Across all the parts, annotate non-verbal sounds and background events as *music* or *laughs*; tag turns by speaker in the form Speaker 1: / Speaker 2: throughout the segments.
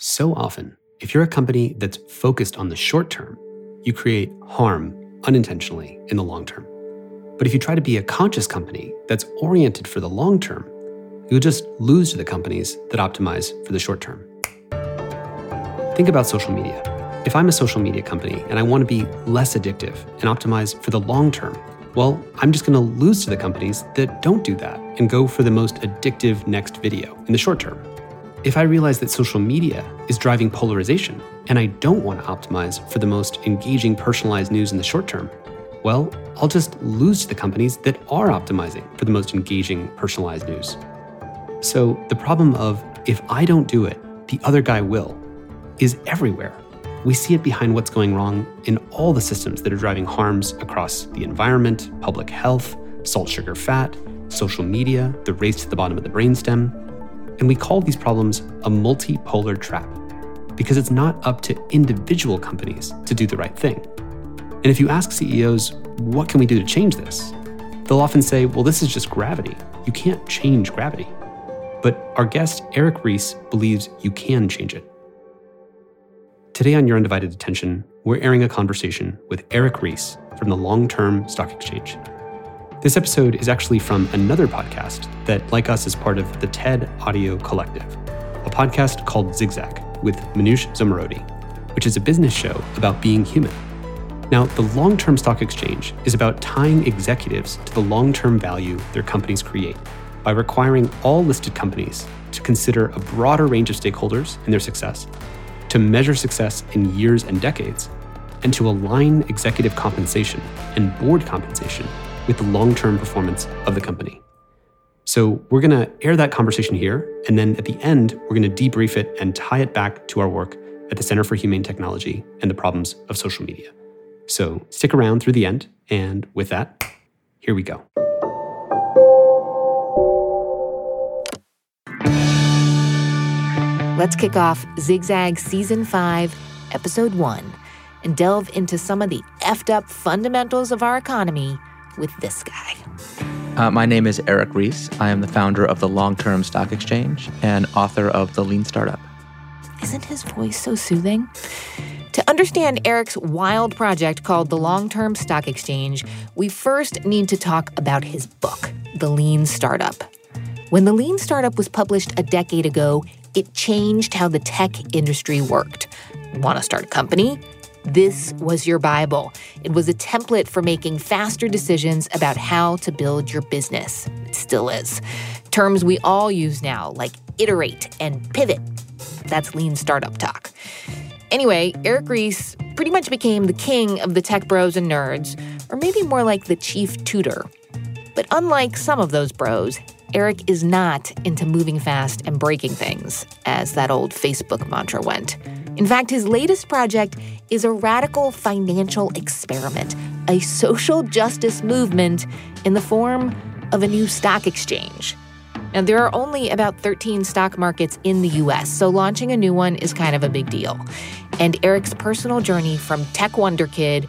Speaker 1: So often, if you're a company that's focused on the short term, you create harm unintentionally in the long term. But if you try to be a conscious company that's oriented for the long term, you'll just lose to the companies that optimize for the short term. Think about social media. If I'm a social media company and I want to be less addictive and optimize for the long term, well, I'm just going to lose to the companies that don't do that and go for the most addictive next video in the short term. If I realize that social media is driving polarization and I don't want to optimize for the most engaging personalized news in the short term, well, I'll just lose to the companies that are optimizing for the most engaging personalized news. So the problem of if I don't do it, the other guy will is everywhere. We see it behind what's going wrong in all the systems that are driving harms across the environment, public health, salt, sugar, fat, social media, the race to the bottom of the brainstem, and we call these problems a multipolar trap because it's not up to individual companies to do the right thing. And if you ask CEOs, what can we do to change this? They'll often say, well, this is just gravity. You can't change gravity. But our guest, Eric Ries, believes you can change it. Today on Your Undivided Attention, we're airing a conversation with Eric Ries from the Long Term Stock Exchange. This episode is actually from another podcast that, like us, is part of the TED Audio Collective, a podcast called Zigzag with Manoush Zomorodi, which is a business show about being human. Now, the long term stock exchange is about tying executives to the long term value their companies create by requiring all listed companies to consider a broader range of stakeholders in their success, to measure success in years and decades, and to align executive compensation and board compensation with the long term performance of the company. So, we're going to air that conversation here, and then at the end, we're going to debrief it and tie it back to our work at the Center for Humane Technology and the problems of social media. So, stick around through the end, and with that, here we go.
Speaker 2: Let's kick off Zigzag Season 5, Episode 1, and delve into some of the effed up fundamentals of our economy with this guy.
Speaker 3: Uh, my name is Eric Ries. I am the founder of the Long Term Stock Exchange and author of The Lean Startup.
Speaker 2: Isn't his voice so soothing? To understand Eric's wild project called the Long Term Stock Exchange, we first need to talk about his book, The Lean Startup. When The Lean Startup was published a decade ago, it changed how the tech industry worked. Want to start a company? This was your Bible. It was a template for making faster decisions about how to build your business. It still is. Terms we all use now, like iterate and pivot. That's lean startup talk. Anyway, Eric Ries pretty much became the king of the tech bros and nerds, or maybe more like the chief tutor. But unlike some of those bros, Eric is not into moving fast and breaking things, as that old Facebook mantra went. In fact, his latest project is a radical financial experiment, a social justice movement in the form of a new stock exchange. Now, there are only about 13 stock markets in the US, so launching a new one is kind of a big deal. And Eric's personal journey from tech wonder kid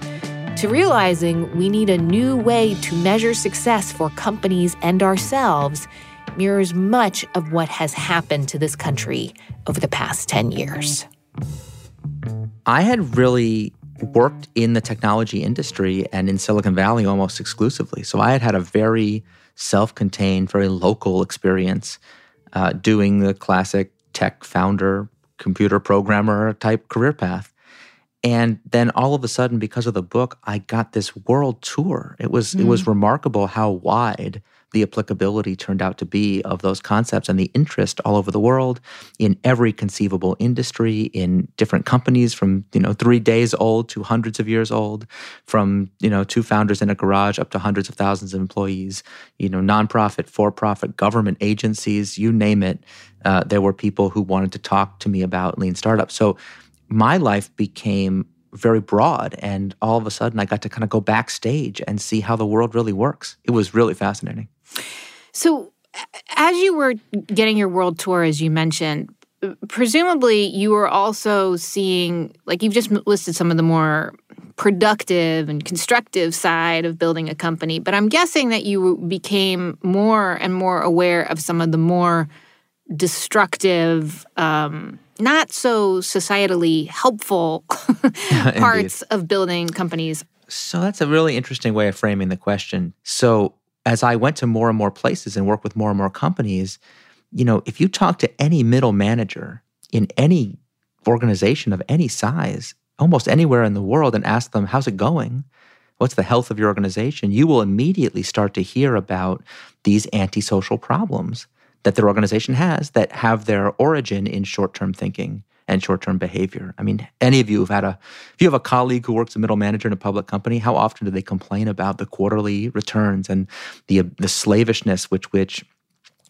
Speaker 2: to realizing we need a new way to measure success for companies and ourselves mirrors much of what has happened to this country over the past 10 years.
Speaker 3: I had really worked in the technology industry and in Silicon Valley almost exclusively. So I had had a very self contained, very local experience uh, doing the classic tech founder, computer programmer type career path. And then all of a sudden, because of the book, I got this world tour. It was mm. it was remarkable how wide the applicability turned out to be of those concepts and the interest all over the world in every conceivable industry in different companies from you know 3 days old to hundreds of years old from you know two founders in a garage up to hundreds of thousands of employees you know nonprofit for profit government agencies you name it uh, there were people who wanted to talk to me about lean startups so my life became very broad. And all of a sudden, I got to kind of go backstage and see how the world really works. It was really fascinating.
Speaker 4: So, as you were getting your world tour, as you mentioned, presumably you were also seeing, like you've just listed some of the more productive and constructive side of building a company, but I'm guessing that you became more and more aware of some of the more
Speaker 2: destructive, um, not so societally helpful *laughs* *laughs* parts of building companies.
Speaker 3: So that's a really interesting way of framing the question. So as I went to more and more places and worked with more and more companies, you know, if you talk to any middle manager in any organization of any size, almost anywhere in the world, and ask them, how's it going? What's the health of your organization? You will immediately start to hear about these antisocial problems that their organization has that have their origin in short term thinking and short term behavior. I mean, any of you have had a, if you have a colleague who works a middle manager in a public company, how often do they complain about the quarterly returns and the, the slavishness which which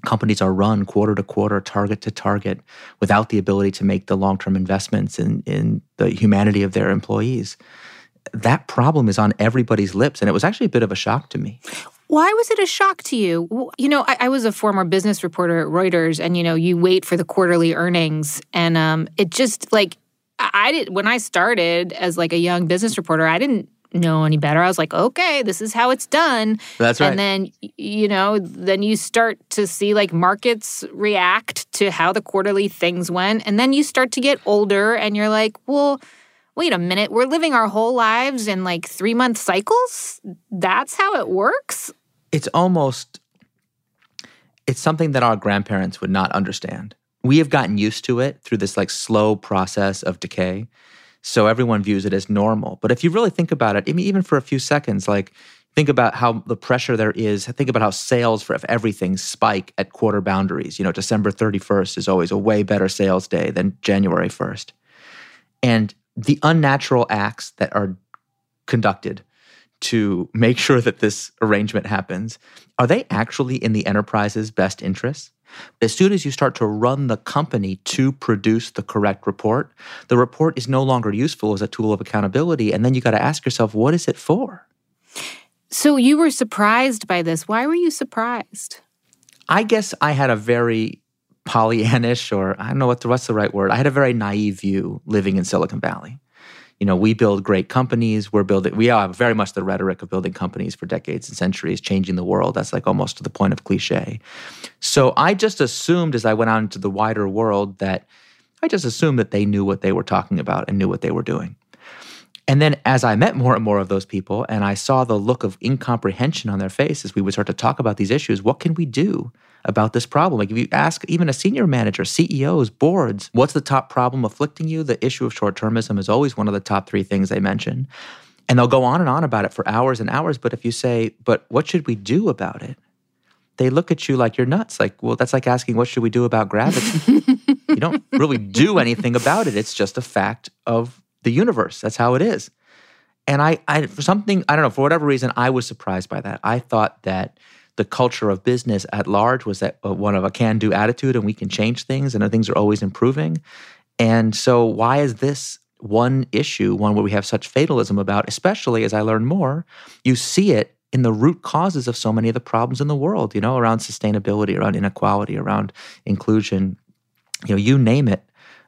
Speaker 3: companies are run quarter to quarter, target to target, without the ability to make the long term investments in, in the humanity of their employees? That problem is on everybody's lips. And it was actually a bit of a shock to me.
Speaker 2: Why was it a shock to you? You know, I, I, was a former business reporter at Reuters, and you know, you wait for the quarterly earnings, and um, it just like I did when I started as like a young business reporter, I didn't know any better. I was like, okay, this is how it's done.
Speaker 3: That's right.
Speaker 2: And then you know, then you start to see like markets react to how the quarterly things went, and then you start to get older, and you're like, well wait a minute, we're living our whole lives in like three month cycles? That's how it works?
Speaker 3: It's almost it's something that our grandparents would not understand. We have gotten used to it through this like slow process of decay. So everyone views it as normal. But if you really think about it, even for a few seconds, like think about how the pressure there is. Think about how sales for everything spike at quarter boundaries. You know, December 31st is always a way better sales day than January 1st. And the unnatural acts that are conducted to make sure that this arrangement happens, are they actually in the enterprise's best interests? As soon as you start to run the company to produce the correct report, the report is no longer useful as a tool of accountability. And then you got to ask yourself, what is it for?
Speaker 2: So you were surprised by this. Why were you surprised?
Speaker 3: I guess I had a very Pollyannish, or I don't know what the, what's the right word. I had a very naive view living in Silicon Valley you know, we build great companies. We're building, we all have very much the rhetoric of building companies for decades and centuries, changing the world. That's like almost to the point of cliche. So I just assumed as I went out into the wider world that I just assumed that they knew what they were talking about and knew what they were doing. And then as I met more and more of those people and I saw the look of incomprehension on their faces, we would start to talk about these issues. What can we do? About this problem. Like if you ask even a senior manager, CEOs, boards, what's the top problem afflicting you? The issue of short termism is always one of the top three things they mention. And they'll go on and on about it for hours and hours. But if you say, but what should we do about it? They look at you like you're nuts. Like, well, that's like asking, what should we do about gravity? *laughs* you don't really do anything about it. It's just a fact of the universe. That's how it is. And I, I, for something, I don't know, for whatever reason, I was surprised by that. I thought that the culture of business at large was that uh, one of a can do attitude and we can change things and things are always improving. And so, why is this one issue, one where we have such fatalism about, especially as I learn more, you see it in the root causes of so many of the problems in the world, you know, around sustainability, around inequality, around inclusion, you know, you name it.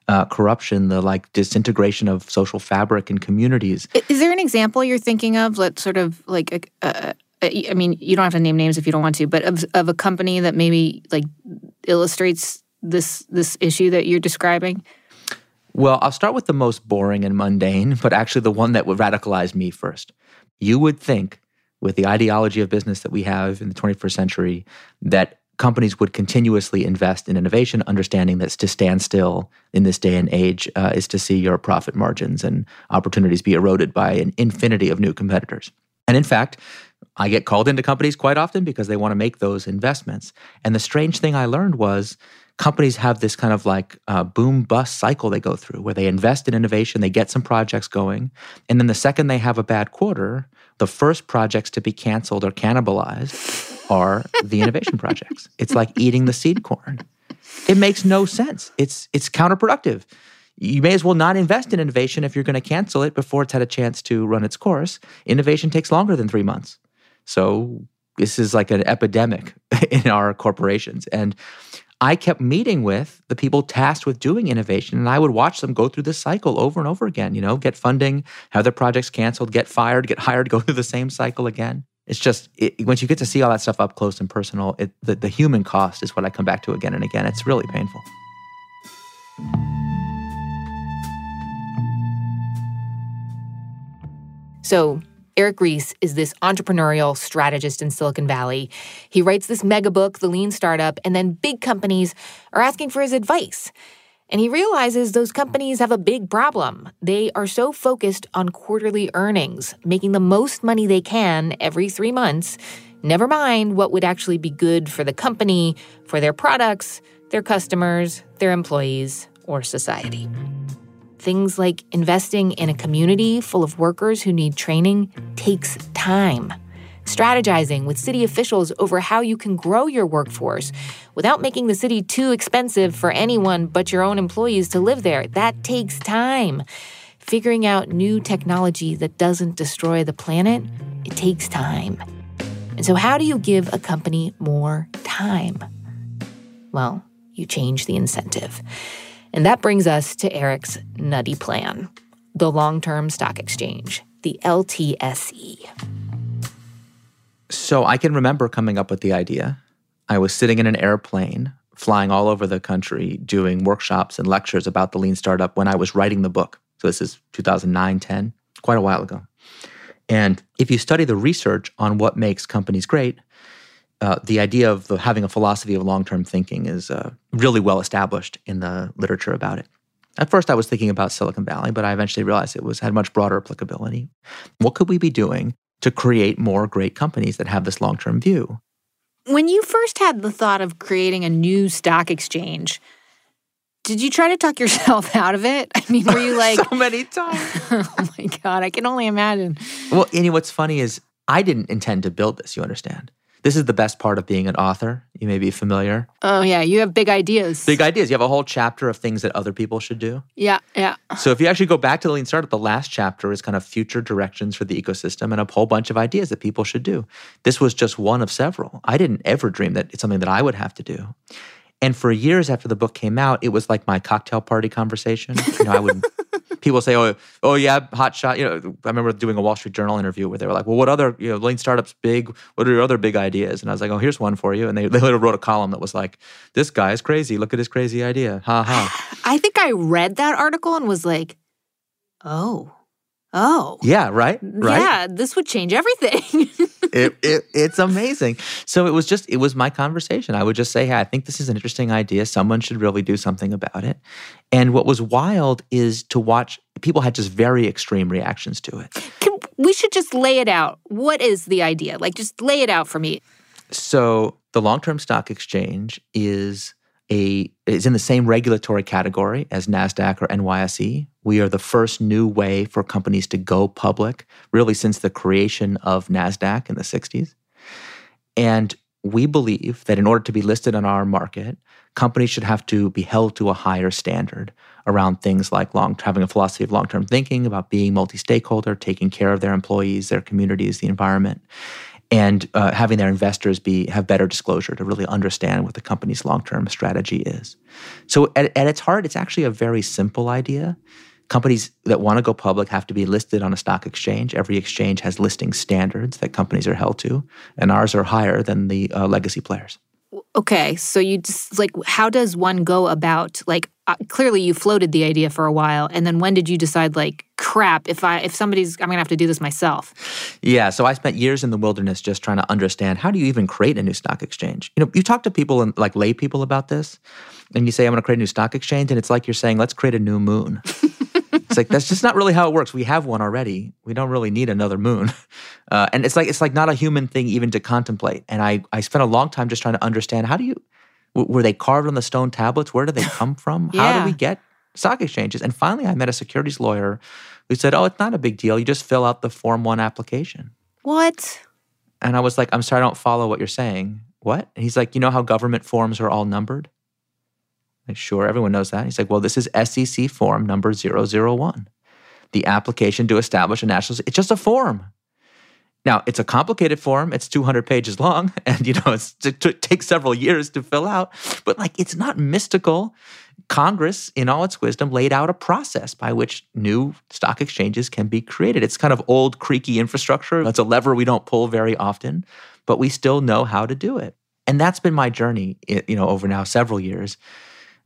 Speaker 3: Uh, corruption, the like disintegration of social fabric and communities.
Speaker 2: Is there an example you're thinking of, that sort of like a, I mean, you don't have to name names if you don't want to, but of, of a company that maybe like illustrates this this issue that you're describing?
Speaker 3: Well, I'll start with the most boring and mundane, but actually the one that would radicalize me first. You would think, with the ideology of business that we have in the 21st century, that companies would continuously invest in innovation, understanding that to stand still in this day and age uh, is to see your profit margins and opportunities be eroded by an infinity of new competitors. And in fact, I get called into companies quite often because they want to make those investments. And the strange thing I learned was companies have this kind of like uh, boom bust cycle they go through where they invest in innovation, they get some projects going. And then the second they have a bad quarter, the first projects to be canceled or cannibalized are the innovation *laughs* projects. It's like eating the seed corn. It makes no sense. It's it's counterproductive. You may as well not invest in innovation if you're going to cancel it before it's had a chance to run its course. Innovation takes longer than 3 months. So this is like an epidemic *laughs* in our corporations. And I kept meeting with the people tasked with doing innovation, and I would watch them go through this cycle over and over again. You know, get funding, have their projects canceled, get fired, get *laughs* hired, go through the same cycle again. It's just it, once you get to see all that stuff up close and personal, it, the, the human cost is what I come back to again and again. It's really painful.
Speaker 5: So, Eric Ries is this entrepreneurial strategist in Silicon Valley. He writes this mega book, The Lean Startup, and then big companies are asking for his advice. And he realizes those companies have a big problem. They are so focused on quarterly earnings, making the most money they can every three months, never mind what would actually be good for the company, for their products, their customers, their employees, or society. Things like investing in a community full of workers who need training takes time. Strategizing with city officials over how you can grow your workforce without making the city too expensive for anyone but your own employees to live there, that takes time. Figuring out new technology that doesn't destroy the planet, it takes time. And so, how do you give a company more time? Well, you change the incentive. And that brings us to Eric's nutty plan the long term stock exchange, the LTSE.
Speaker 3: So I can remember coming up with the idea. I was sitting in an airplane, flying all over the country, doing workshops and lectures about the lean startup when I was writing the book. So this is 2009, 10, quite a while ago. And if you study the research on what makes companies great, uh, the idea of the, having a philosophy of long term thinking is uh, really well established in the literature about it. At first, I was thinking about Silicon Valley, but I eventually realized it was had much broader applicability. What could we be doing to create more great companies that have this long term view?
Speaker 2: When you first had the thought of creating a new stock exchange, did you try to talk *laughs* yourself out of it? I mean, were you *laughs* like
Speaker 3: so many times? *laughs*
Speaker 2: oh my god, I can only imagine.
Speaker 3: Well, you know what's funny is I didn't intend to build this. You understand? This is the best part of being an author. You may be familiar.
Speaker 2: Oh, yeah. You have big ideas.
Speaker 3: Big ideas. You have a whole chapter of things that other people should do.
Speaker 2: Yeah, yeah.
Speaker 3: So if you actually go back to the Lean Startup, the last chapter is kind of future directions for the ecosystem and a whole bunch of ideas that people should do. This was just one of several. I didn't ever dream that it's something that I would have to do. And for years after the book came out, it was like my cocktail party conversation. You know, I would *laughs* people say, "Oh, oh yeah, hot shot." You know, I remember doing a Wall Street Journal interview where they were like, "Well, what other you know, lean startups big? What are your other big ideas?" And I was like, "Oh, here's one for you." And they *laughs* they later wrote a column that was like, "This guy is crazy. Look at his crazy idea." Ha ha. *sighs*
Speaker 2: I think I read that article and was like, "Oh." Oh.
Speaker 3: Yeah, right? Right.
Speaker 2: Yeah, this would change everything. *laughs*
Speaker 3: it, it, it's amazing. So it was just, it was my conversation. I would just say, hey, I think this is an interesting idea. Someone should really do something about it. And what was wild is to watch, people had just very extreme reactions to it.
Speaker 2: Can, we should just lay it out. What is the idea? Like, just lay it out for me.
Speaker 3: So the long term stock exchange is a is in the same regulatory category as Nasdaq or NYSE. We are the first new way for companies to go public, really since the creation of Nasdaq in the 60s. And we believe that in order to be listed on our market, companies should have to be held to a higher standard around things like long having a philosophy of long-term thinking about being multi-stakeholder, taking care of their employees, their communities, the environment and uh, having their investors be have better disclosure to really understand what the company's long-term strategy is. So at, at its heart, it's actually a very simple idea. Companies that want to go public have to be listed on a stock exchange. Every exchange has listing standards that companies are held to, and ours are higher than the uh, legacy players.
Speaker 2: Okay, so you just like how does one go about like uh, clearly you floated the idea for a while and then when did you decide like crap if I if somebody's I'm to have to do this myself.
Speaker 3: Yeah, so I spent years in the wilderness just trying to understand how do you even create a new stock exchange? You know, you talk to people and like lay people about this and you say I'm to create a new stock exchange and it's like you're saying let's create a new moon. *laughs* it's like that's just not really how it works. We have one already. We don't really need another moon. *laughs* Uh, and it's like it's like not a human thing even to contemplate. And I I spent a long time just trying to understand how do you were they carved on the stone tablets? Where do they come *laughs* from?
Speaker 2: yeah.
Speaker 3: How do we get stock exchanges? And finally, I met a securities lawyer who said, "Oh, it's not a big deal. You just fill out the Form One application."
Speaker 2: What?
Speaker 3: And I was like, "I'm sorry, I don't follow what you're saying." What? And he's like, "You know how government forms are all numbered?" Like, sure, everyone knows that. He's like, well, this is SEC form number 001. The application to establish a national, it's just a form. Now, it's a complicated form. It's 200 pages long, *laughs* and you know it takes several years to fill out. But like, it's not mystical. Congress, in all its wisdom, laid out a process by which new stock exchanges can be created. It's kind of old, creaky infrastructure. It's a lever we don't pull very often, but we still know how to do it. And that's been my journey, you know, over now several years.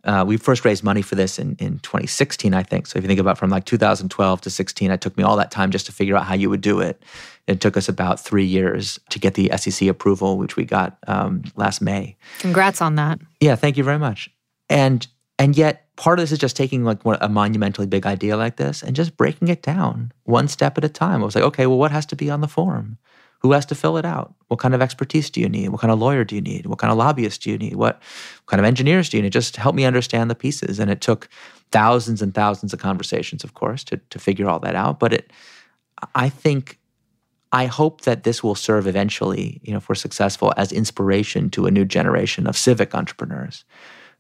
Speaker 3: Uh, we first raised money for this in, in 2016, I think. So if you think about from like 2012 to 16, it took me all that time just to figure out how you would do it. It took us about three years to get the SEC approval, which we got um, last May.
Speaker 2: Congrats on that.
Speaker 3: Yeah, thank you very much. And and yet, part of this is just taking like a monumentally big idea like this and just breaking it down one step at a time. I was like, okay, well, what has to be on the form? Who has to fill it out? What kind of expertise do you need? What kind of lawyer do you need? What kind of lobbyist do you need? What, what kind of engineers do you need? Just help me understand the pieces. And it took thousands and thousands of conversations, of course, to, to figure all that out. But it, I think, I hope that this will serve eventually, you know, if we're successful, as inspiration to a new generation of civic entrepreneurs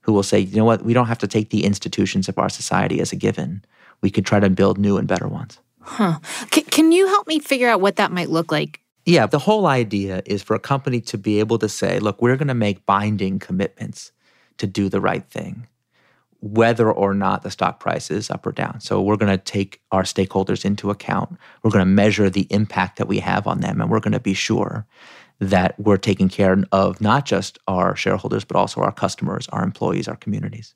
Speaker 3: who will say, you know what, we don't have to take the institutions of our society as a given. We could try to build new and better ones.
Speaker 2: Huh. C- can you help me figure out what that might look like?
Speaker 3: Yeah, the whole idea is for a company to be able to say, look, we're going to make binding commitments to do the right thing, whether or not the stock price is up or down. So we're going to take our stakeholders into account. We're going to measure the impact that we have on them, and we're going to be sure that we're taking care of not just our shareholders, but also our customers, our employees, our communities.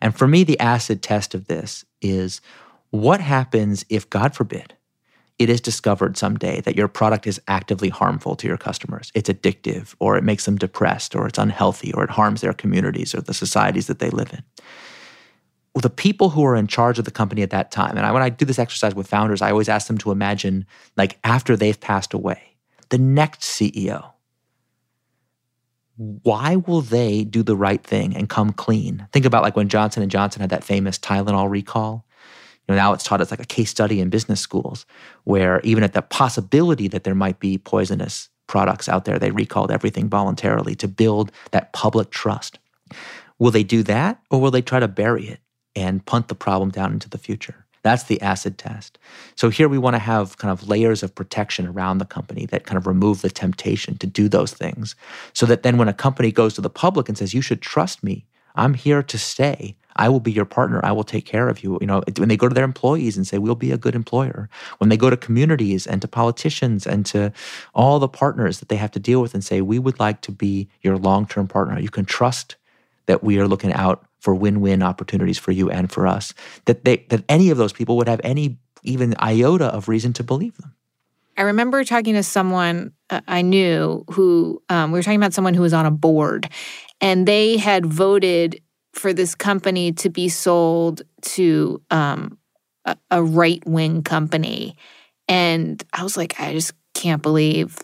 Speaker 3: And for me, the acid test of this is what happens if, God forbid, it is discovered someday that your product is actively harmful to your customers. It's addictive, or it makes them depressed, or it's unhealthy, or it harms their communities or the societies that they live in. Well, the people who are in charge of the company at that time, and I, when I do this exercise with founders, I always ask them to imagine like after they've passed away, the next CEO, why will they do the right thing and come clean? Think about like when Johnson and Johnson had that famous Tylenol recall. You know, now it's taught as like a case study in business schools, where even at the possibility that there might be poisonous products out there, they recalled everything voluntarily to build that public trust. Will they do that, or will they try to bury it and punt the problem down into the future? That's the acid test. So here we want to have kind of layers of protection around the company that kind of remove the temptation to do those things. So that then when a company goes to the public and says, you should trust me, I'm here to stay. I will be your partner. I will take care of you. You know, when they go to their employees and say, we'll be a good employer. When they go to communities and to politicians and to all the partners that they have to deal with and say, we would like to be your long term partner. You can trust that we are looking out for win-win opportunities for you and for us that they that any of those people would have any even iota of reason to believe them
Speaker 2: i remember talking to someone uh, i knew who um, we were talking about someone who was on a board and they had voted for this company to be sold to um, a, a right-wing company and i was like i just can't believe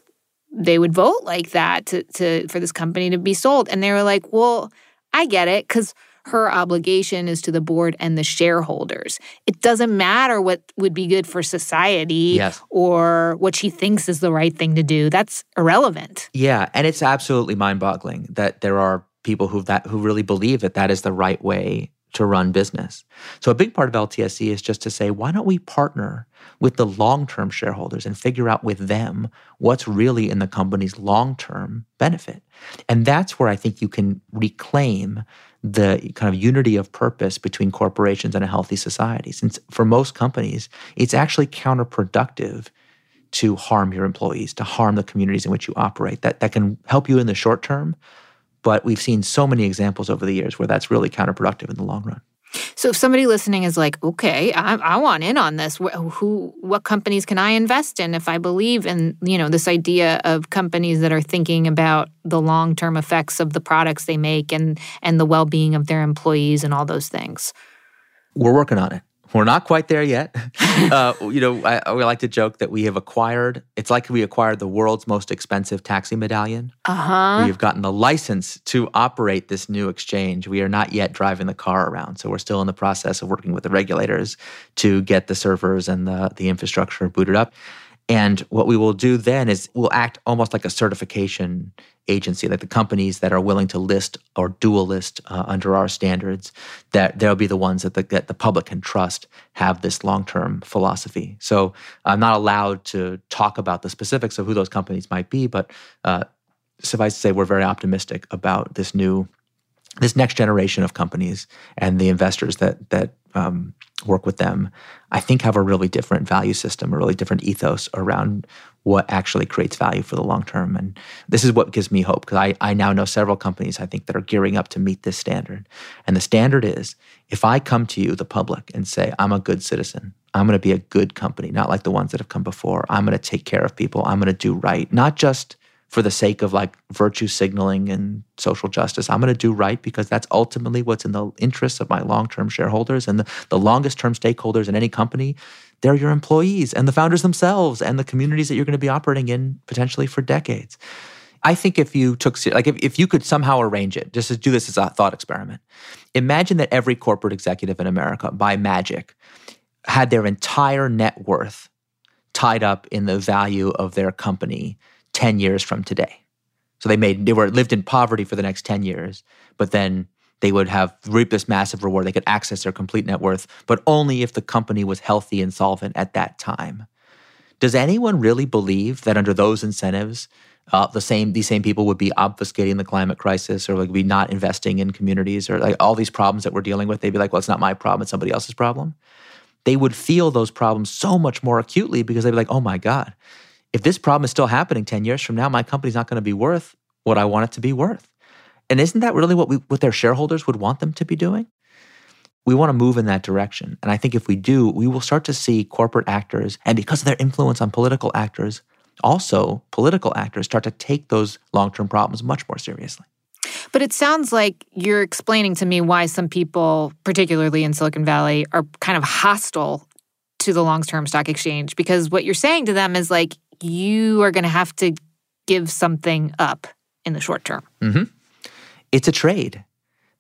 Speaker 2: they would vote like that to, to for this company to be sold and they were like well i get it because her obligation is to the board and the shareholders. It doesn't matter what would be good for society
Speaker 3: yes.
Speaker 2: or what she thinks is the right thing to do. That's irrelevant.
Speaker 3: Yeah, and it's absolutely mind-boggling that there are people who that who really believe that that is the right way to run business. So a big part of LTSE is just to say, why don't we partner with the long-term shareholders and figure out with them what's really in the company's long-term benefit. And that's where I think you can reclaim the kind of unity of purpose between corporations and a healthy society. Since for most companies, it's actually counterproductive to harm your employees, to harm the communities in which you operate. That, that can help you in the short term, but we've seen so many examples over the years where that's really counterproductive in the long run.
Speaker 2: So if somebody listening is like, okay, I, I, want in on this, who, what companies can I invest in if I believe in, you know, this idea of companies that are thinking about the long term effects of the products they make and and the well being of their employees and all those things.
Speaker 3: We're working on it. We're not quite there yet. *laughs* uh, you know, I, I like to joke that we have acquired. It's like we acquired the world's most expensive taxi medallion.
Speaker 2: Uh huh.
Speaker 3: We've gotten the license to operate this new exchange. We are not yet driving the car around, so we're still in the process of working with the regulators to get the servers and the the infrastructure booted up. And what we will do then is we'll act almost like a certification agency, like the companies that are willing to list or dual list uh, under our standards, that they'll be the ones that the, that the public can trust have this long term philosophy. So I'm not allowed to talk about the specifics of who those companies might be, but uh, suffice to say, we're very optimistic about this new this next generation of companies and the investors that that um, work with them, I think have a really different value system, a really different ethos around what actually creates value for the long term. And this is what gives me hope because I, I now know several companies I think that are gearing up to meet this standard. And the standard is if I come to you, the public, and say, I'm a good citizen, I'm going to be a good company, not like the ones that have come before. I'm going to take care of people. I'm going to do right, not just for the sake of like virtue signaling and social justice. I'm going to do right because that's ultimately what's in the interests of my long term shareholders and the, the longest term stakeholders in any company. They're your employees and the founders themselves and the communities that you're going to be operating in potentially for decades. I think if you took, like, if, if you could somehow arrange it, just to do this as a thought experiment, imagine that every corporate executive in America, by magic, had their entire net worth tied up in the value of their company 10 years from today. So they made they were lived in poverty for the next 10 years, but then they would have reap this massive reward. They could access their complete net worth, but only if the company was healthy and solvent at that time. Does anyone really believe that under those incentives, uh, the same these same people would be obfuscating the climate crisis or like be not investing in communities or like all these problems that we're dealing with? They'd be like, well, it's not my problem, it's somebody else's problem. They would feel those problems so much more acutely because they'd be like, oh my God, if this problem is still happening 10 years from now, my company's not going to be worth what I want it to be worth. And isn't that really what we what their shareholders would want them to be doing? We want to move in that direction. And I think if we do, we will start to see corporate actors and because of their influence on political actors, also political actors start to take those long-term problems much more seriously.
Speaker 2: But it sounds like you're explaining to me why some people, particularly in Silicon Valley, are kind of hostile to the long term stock exchange because what you're saying to them is like, you are going to have to give something up in the short term.
Speaker 3: Mm-hmm. It's a trade.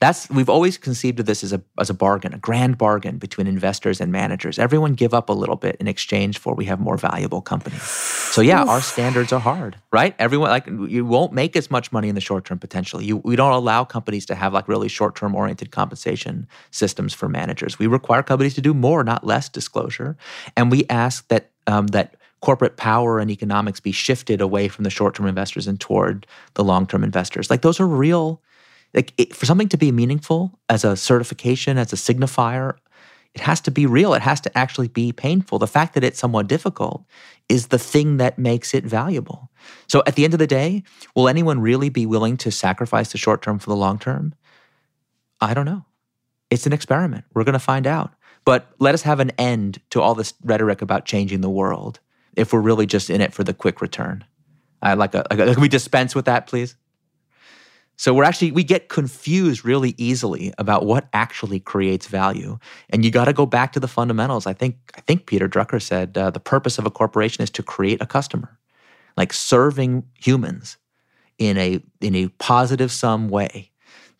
Speaker 3: That's we've always conceived of this as a as a bargain, a grand bargain between investors and managers. Everyone give up a little bit in exchange for we have more valuable companies. So yeah, Oof. our standards are hard, right? Everyone like you won't make as much money in the short term potentially. You we don't allow companies to have like really short term oriented compensation systems for managers. We require companies to do more, not less disclosure, and we ask that um, that corporate power and economics be shifted away from the short term investors and toward the long term investors. Like those are real. Like it, for something to be meaningful as a certification, as a signifier, it has to be real. It has to actually be painful. The fact that it's somewhat difficult is the thing that makes it valuable. So at the end of the day, will anyone really be willing to sacrifice the short term for the long term? I don't know. It's an experiment. We're going to find out. But let us have an end to all this rhetoric about changing the world if we're really just in it for the quick return. I like a, can we dispense with that, please? So we're actually we get confused really easily about what actually creates value, and you got to go back to the fundamentals. I think I think Peter Drucker said uh, the purpose of a corporation is to create a customer, like serving humans in a in a positive sum way.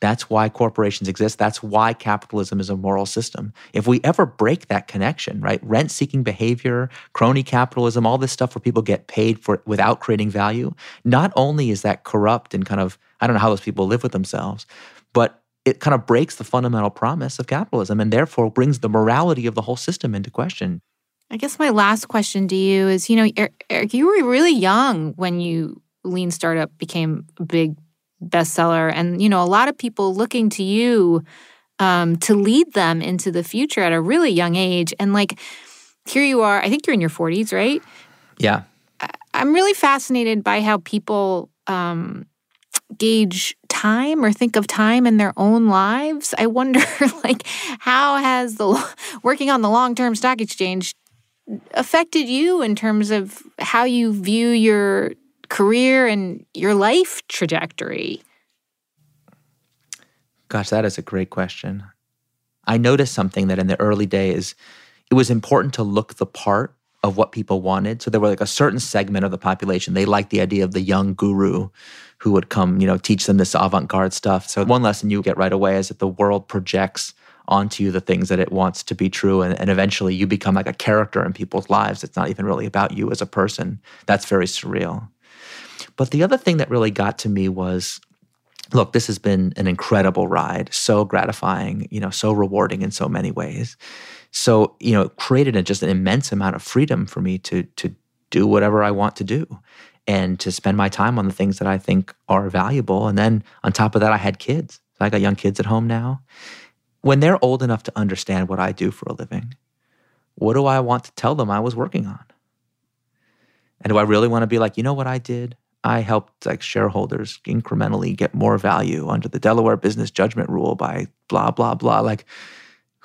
Speaker 3: That's why corporations exist. That's why capitalism is a moral system. If we ever break that connection, right? Rent seeking behavior, crony capitalism, all this stuff where people get paid for without creating value, not only is that corrupt and kind of, I don't know how those people live with themselves, but it kind of breaks the fundamental promise of capitalism and therefore brings the morality of the whole system into question.
Speaker 2: I guess my last question to you is you know, Eric, you were really young when you Lean Startup became a big bestseller. And you know a lot of people looking to you um, to lead them into the future at a really young age. And like here you are i think you're in your 40s right?
Speaker 3: Yeah.
Speaker 2: I, am really fascinated by how people um, gauge time or think of time in their own lives. I wonder *laughs* like how has the working on the long-term stock exchange affected you in terms of how you view your career and your life trajectory?
Speaker 3: Gosh, that is a great question. I noticed something that in the early days, it was important to look the part of what people wanted. So there were like a certain segment of the population. They liked the idea of the young guru who would come, you know, teach them this avant-garde stuff. So one lesson you get right away is that the world projects onto you the things that it wants to be true. And, and eventually you become like a character in people's lives. It's not even really about you as a person. That's very surreal. But the other thing that really got to me was look, this has been an incredible ride, so gratifying, you know, so rewarding in so many ways. So, you know, it created a, just an immense amount of freedom for me to to do whatever I want to do and to spend my time on the things that I think are valuable. And then on top of that, I had kids. I got young kids at home now. When they're old enough to understand what I do for a living, what do I want to tell them I was working on? And do I really want to be like, you know what I did? I helped like shareholders incrementally get more value under the Delaware business judgment rule by blah, blah, blah. Like,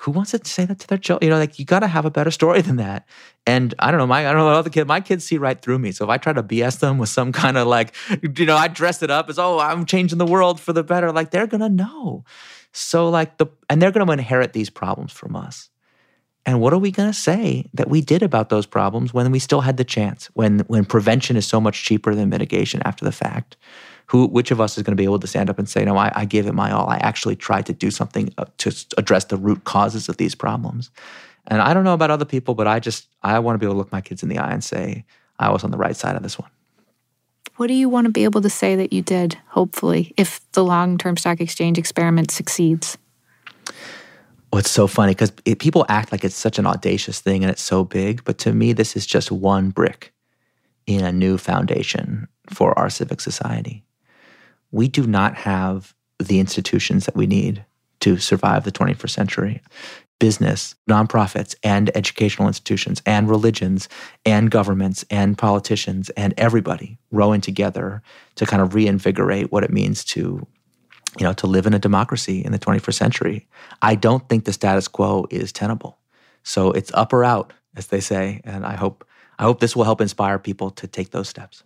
Speaker 3: who wants to say that to their children? You know, like you got to have a better story than that. And I don't know, my I don't know what other kid. My kids see right through me. So if I try to BS them with some kind of like, you know, I dress it up as oh, I'm changing the world for the better. Like they're gonna know. So like the and they're gonna inherit these problems from us. And what are we going to say that we did about those problems when we still had the chance? When when prevention is so much cheaper than mitigation after the fact? Who, which of us is going to be able to stand up and say, "No, I, I gave it my all. I actually tried to do something uh, to address the root causes of these problems." And I don't know about other people, but I just I want to be able to look my kids in the eye and say, "I was on the right side of this one."
Speaker 2: What do you want to be able to say that you did? Hopefully, if the long-term stock exchange experiment succeeds.
Speaker 3: Well, it's so funny because people act like it's such an audacious thing and it's so big, but to me, this is just one brick in a new foundation for our civic society. We do not have the institutions that we need to survive the 21st century. Business, nonprofits, and educational institutions, and religions, and governments, and politicians, and everybody rowing together to kind of reinvigorate what it means to you know, to live in a democracy in the 21st century. I don't think the status quo is tenable. So it's up or out, as they say, and I hope I hope this will help inspire people to take those steps.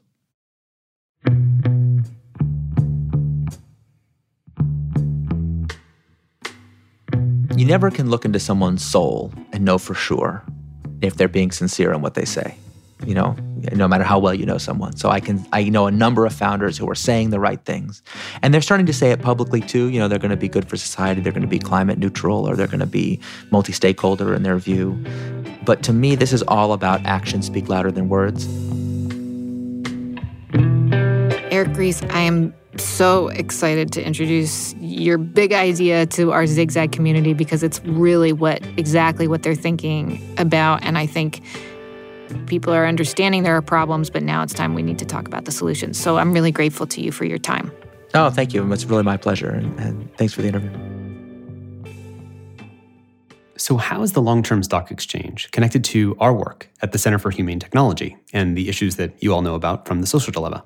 Speaker 3: You never can look into someone's soul and know for sure if they're being sincere in what they say you know, no matter how well you know someone. So I can I know a number of founders who are saying the right things. And they're starting to say it publicly too. You know, they're going to be good for society, they're going to be climate neutral, or they're going to be multi-stakeholder in their view. But to me, this is all about actions speak louder than words.
Speaker 2: Eric Ries, I am so excited to introduce your big idea to our zigzag community because it's really what exactly what they're thinking about and I think People are understanding there are problems, but now it's time we need to talk about the solutions. So I'm really grateful to you for your time.
Speaker 3: Oh, thank you. It's really my pleasure. And, and thanks for the interview.
Speaker 1: So, how is the long term stock exchange connected to our work at the Center for Humane Technology and the issues that you all know about from the social dilemma?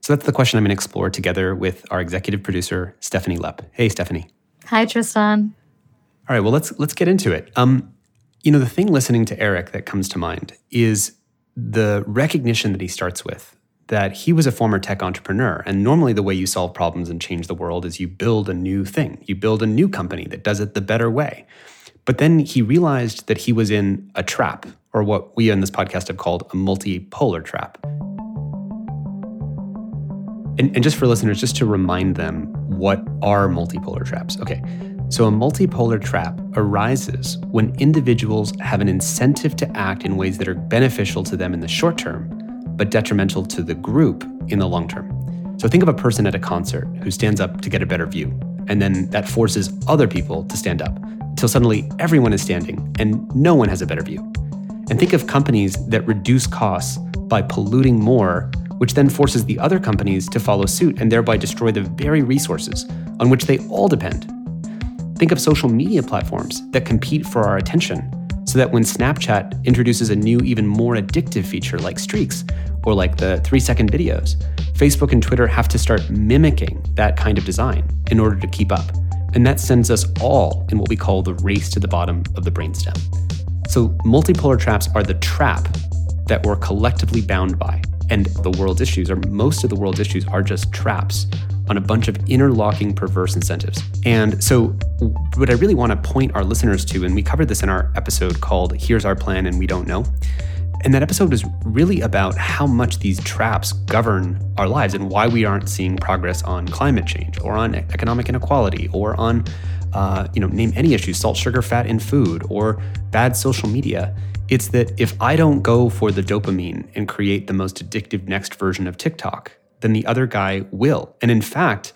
Speaker 1: So, that's the question I'm going to explore together with our executive producer, Stephanie Lepp. Hey, Stephanie.
Speaker 6: Hi, Tristan.
Speaker 1: All right, well, let's let's get into it. Um, you know, the thing listening to Eric that comes to mind is the recognition that he starts with that he was a former tech entrepreneur. And normally, the way you solve problems and change the world is you build a new thing, you build a new company that does it the better way. But then he realized that he was in a trap, or what we on this podcast have called a multipolar trap. And, and just for listeners, just to remind them what are multipolar traps. Okay, so, a multipolar trap arises when individuals have an incentive to act in ways that are beneficial to them in the short term, but detrimental to the group in the long term. So, think of a person at a concert who stands up to get a better view, and then that forces other people to stand up until suddenly everyone is standing and no one has a better view. And think of companies that reduce costs by polluting more, which then forces the other companies to follow suit and thereby destroy the very resources on which they all depend Think of social media platforms that compete for our attention, so that when Snapchat introduces a new, even more addictive feature like streaks or like the three second videos, Facebook and Twitter have to start mimicking that kind of design in order to keep up. And that sends us all in what we call the race to the bottom of the brainstem. So, multipolar traps are the trap that we're collectively bound by. And the world's issues, or most of the world's issues, are just traps on a bunch of interlocking perverse incentives. And so, what I really want to point our listeners to, and we covered this in our episode called Here's Our Plan and We Don't Know. And that episode is really about how much these traps govern our lives and why we aren't seeing progress on climate change or on economic inequality or on, uh, you know, name any issue, salt, sugar, fat in food or bad social media. It's that if I don't go for the dopamine and create the most addictive next version of TikTok, then the other guy will. And in fact,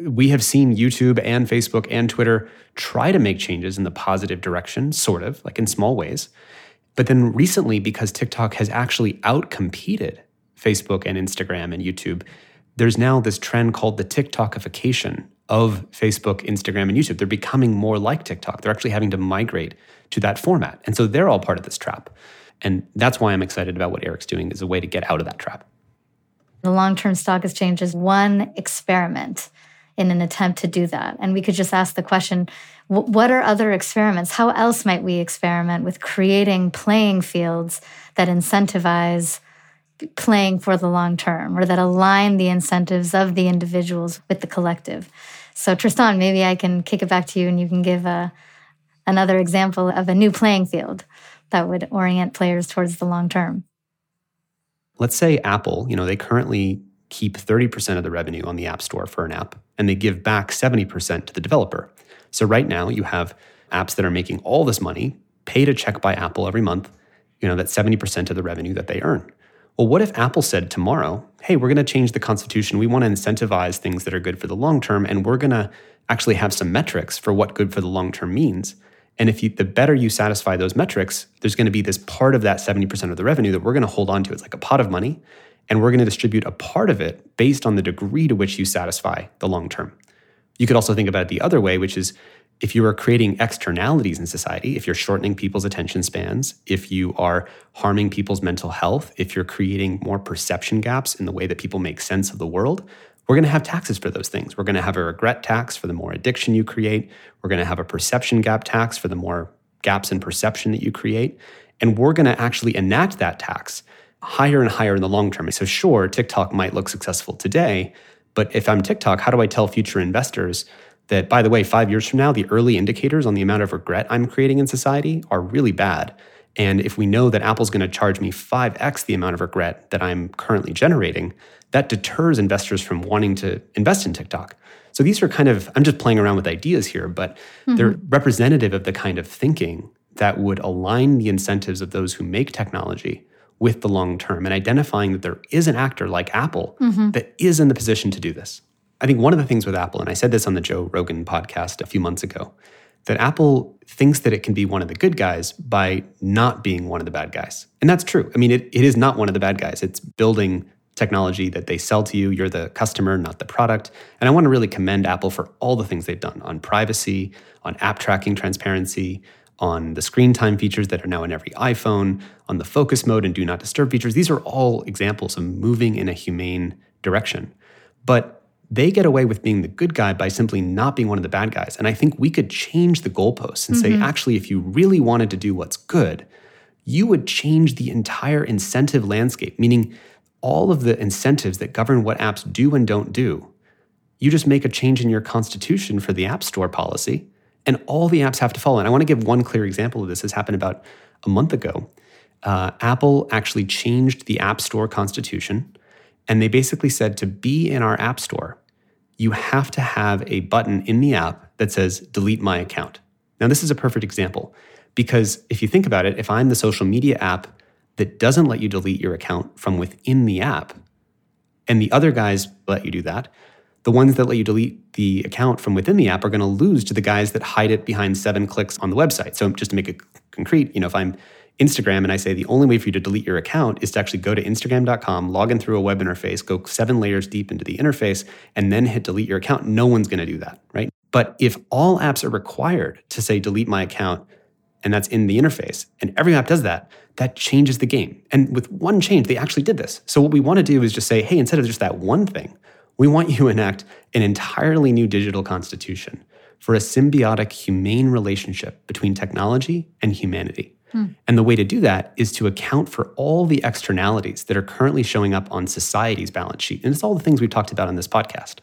Speaker 1: we have seen YouTube and Facebook and Twitter try to make changes in the positive direction, sort of, like in small ways. But then recently, because TikTok has actually outcompeted Facebook and Instagram and YouTube, there's now this trend called the TikTokification of Facebook, Instagram, and YouTube. They're becoming more like TikTok. They're actually having to migrate to that format. And so they're all part of this trap. And that's why I'm excited about what Eric's doing as a way to get out of that trap.
Speaker 6: The long term stock exchange is one experiment in an attempt to do that. And we could just ask the question what are other experiments? How else might we experiment with creating playing fields that incentivize playing for the long term or that align the incentives of the individuals with the collective? So, Tristan, maybe I can kick it back to you and you can give a, another example of a new playing field that would orient players towards the long term.
Speaker 1: Let's say Apple, you know, they currently keep 30% of the revenue on the App Store for an app, and they give back 70% to the developer. So right now you have apps that are making all this money, paid a check by Apple every month, you know, that's 70% of the revenue that they earn. Well, what if Apple said tomorrow, hey, we're going to change the constitution. We want to incentivize things that are good for the long term, and we're going to actually have some metrics for what good for the long term means. And if you, the better you satisfy those metrics, there's going to be this part of that 70% of the revenue that we're going to hold on to. It's like a pot of money, and we're going to distribute a part of it based on the degree to which you satisfy the long term. You could also think about it the other way, which is if you are creating externalities in society, if you're shortening people's attention spans, if you are harming people's mental health, if you're creating more perception gaps in the way that people make sense of the world, we're going to have taxes for those things. We're going to have a regret tax for the more addiction you create. We're going to have a perception gap tax for the more gaps in perception that you create. And we're going to actually enact that tax higher and higher in the long term. So, sure, TikTok might look successful today, but if I'm TikTok, how do I tell future investors that, by the way, five years from now, the early indicators on the amount of regret I'm creating in society are really bad? And if we know that Apple's going to charge me 5x the amount of regret that I'm currently generating, that deters investors from wanting to invest in TikTok. So these are kind of, I'm just playing around with ideas here, but mm-hmm. they're representative of the kind of thinking that would align the incentives of those who make technology with the long term and identifying that there is an actor like Apple mm-hmm. that is in the position to do this. I think one of the things with Apple, and I said this on the Joe Rogan podcast a few months ago, that Apple thinks that it can be one of the good guys by not being one of the bad guys. And that's true. I mean, it, it is not one of the bad guys. It's building technology that they sell to you. You're the customer, not the product. And I want to really commend Apple for all the things they've done on privacy, on app tracking transparency, on the screen time features that are now in every iPhone, on the focus mode and do not disturb features. These are all examples of moving in a humane direction. But they get away with being the good guy by simply not being one of the bad guys. And I think we could change the goalposts and mm-hmm. say, actually, if you really wanted to do what's good, you would change the entire incentive landscape, meaning all of the incentives that govern what apps do and don't do. You just make a change in your constitution for the App Store policy, and all the apps have to follow. And I want to give one clear example of this. This happened about a month ago. Uh, Apple actually changed the App Store constitution, and they basically said to be in our App Store, you have to have a button in the app that says delete my account. Now, this is a perfect example because if you think about it, if I'm the social media app that doesn't let you delete your account from within the app, and the other guys let you do that, the ones that let you delete the account from within the app are going to lose to the guys that hide it behind seven clicks on the website. So just to make it concrete, you know, if I'm Instagram and I say the only way for you to delete your account is to actually go to instagram.com, log in through a web interface, go seven layers deep into the interface, and then hit delete your account, no one's going to do that, right? But if all apps are required to say delete my account, and that's in the interface, and every app does that, that changes the game. And with one change, they actually did this. So what we want to do is just say, hey, instead of just that one thing, we want you to enact an entirely new digital constitution for a symbiotic, humane relationship between technology and humanity. Hmm. And the way to do that is to account for all the externalities that are currently showing up on society's balance sheet. And it's all the things we've talked about on this podcast.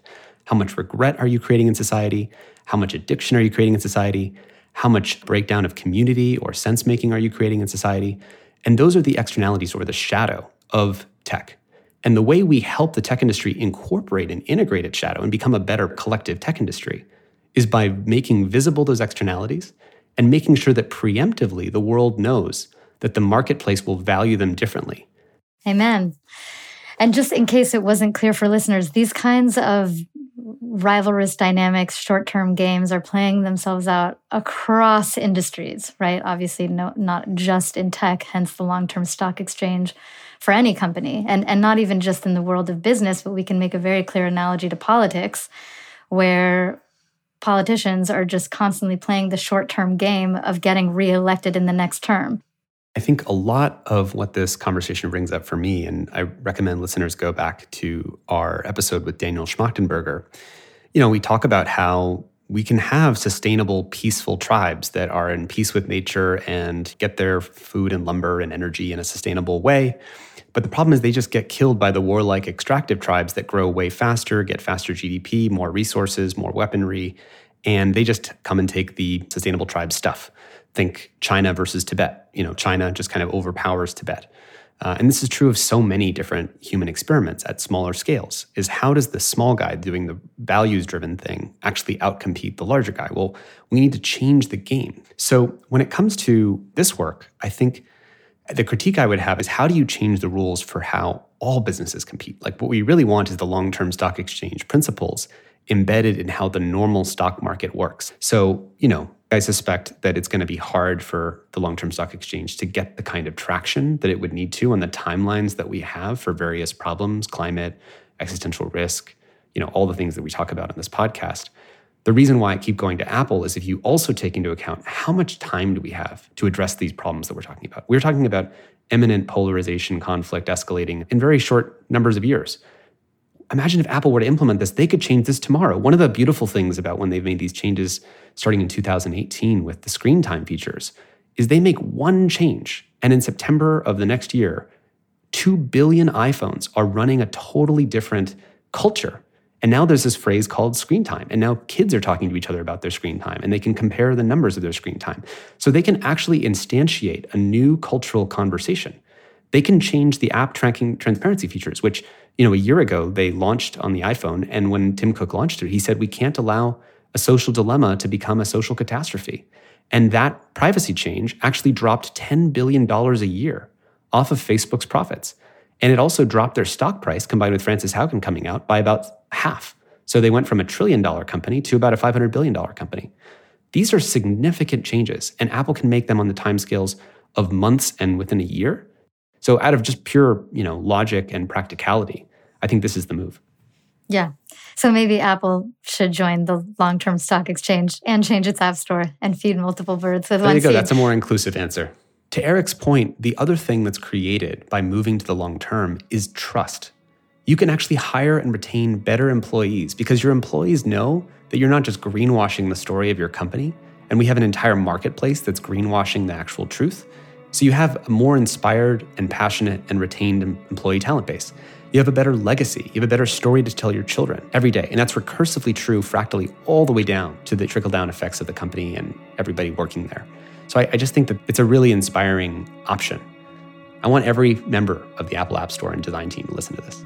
Speaker 1: How much regret are you creating in society? How much addiction are you creating in society? How much breakdown of community or sense making are you creating in society? And those are the externalities or the shadow of tech. And the way we help the tech industry incorporate and integrate its shadow and become a better collective tech industry is by making visible those externalities and making sure that preemptively the world knows that the marketplace will value them differently.
Speaker 6: Amen. And just in case it wasn't clear for listeners, these kinds of rivalrous dynamics, short term games are playing themselves out across industries, right? Obviously, no, not just in tech, hence the long term stock exchange for any company, and, and not even just in the world of business, but we can make a very clear analogy to politics where politicians are just constantly playing the short term game of getting reelected in the next term.
Speaker 1: I think a lot of what this conversation brings up for me, and I recommend listeners go back to our episode with Daniel Schmachtenberger. You know, we talk about how we can have sustainable, peaceful tribes that are in peace with nature and get their food and lumber and energy in a sustainable way. But the problem is they just get killed by the warlike extractive tribes that grow way faster, get faster GDP, more resources, more weaponry, and they just come and take the sustainable tribe stuff. Think China versus Tibet. You know, China just kind of overpowers Tibet. Uh, and this is true of so many different human experiments at smaller scales is how does the small guy doing the values driven thing actually outcompete the larger guy well we need to change the game so when it comes to this work i think the critique i would have is how do you change the rules for how all businesses compete like what we really want is the long-term stock exchange principles embedded in how the normal stock market works so you know I suspect that it's going to be hard for the long term stock exchange to get the kind of traction that it would need to on the timelines that we have for various problems, climate, existential risk, you know, all the things that we talk about on this podcast. The reason why I keep going to Apple is if you also take into account how much time do we have to address these problems that we're talking about. We're talking about imminent polarization, conflict escalating in very short numbers of years imagine if Apple were to implement this, they could change this tomorrow. One of the beautiful things about when they've made these changes starting in 2018 with the screen time features is they make one change. And in September of the next year, 2 billion iPhones are running a totally different culture. And now there's this phrase called screen time. And now kids are talking to each other about their screen time and they can compare the numbers of their screen time. So they can actually instantiate a new cultural conversation. They can change the app tracking transparency features, which you know, a year ago they launched on the iPhone, and when Tim Cook launched it, he said we can't allow a social dilemma to become a social catastrophe. And that privacy change actually dropped $10 billion a year off of Facebook's profits. And it also dropped their stock price, combined with Frances Haugen coming out, by about half. So they went from a trillion dollar company to about a $500 billion company. These are significant changes, and Apple can make them on the timescales of months and within a year. So out of just pure, you know, logic and practicality, I think this is the move.
Speaker 6: Yeah. So maybe Apple should join the long-term stock exchange and change its app store and feed multiple birds with
Speaker 1: there
Speaker 6: one
Speaker 1: you go. That's a more inclusive answer. To Eric's point, the other thing that's created by moving to the long term is trust. You can actually hire and retain better employees because your employees know that you're not just greenwashing the story of your company, and we have an entire marketplace that's greenwashing the actual truth. So you have a more inspired and passionate and retained employee talent base. You have a better legacy. You have a better story to tell your children every day. And that's recursively true fractally all the way down to the trickle down effects of the company and everybody working there. So I, I just think that it's a really inspiring option. I want every member of the Apple App Store and design team to listen to this.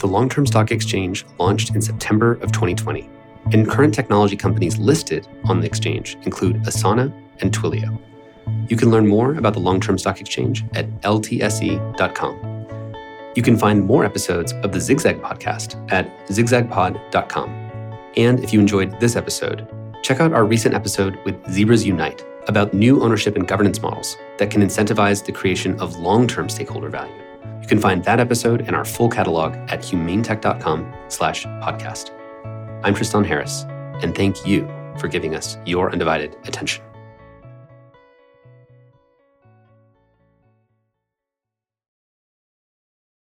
Speaker 1: The Long Term Stock Exchange launched in September of 2020 and current technology companies listed on the exchange include Asana and Twilio. You can learn more about the long term stock exchange at ltse.com. You can find more episodes of the Zigzag podcast at zigzagpod.com. And if you enjoyed this episode, check out our recent episode with Zebras Unite about new ownership and governance models that can incentivize the creation of long term stakeholder value. You can find that episode and our full catalog at humanetech.com slash podcast. I'm Tristan Harris, and thank you for giving us your undivided attention.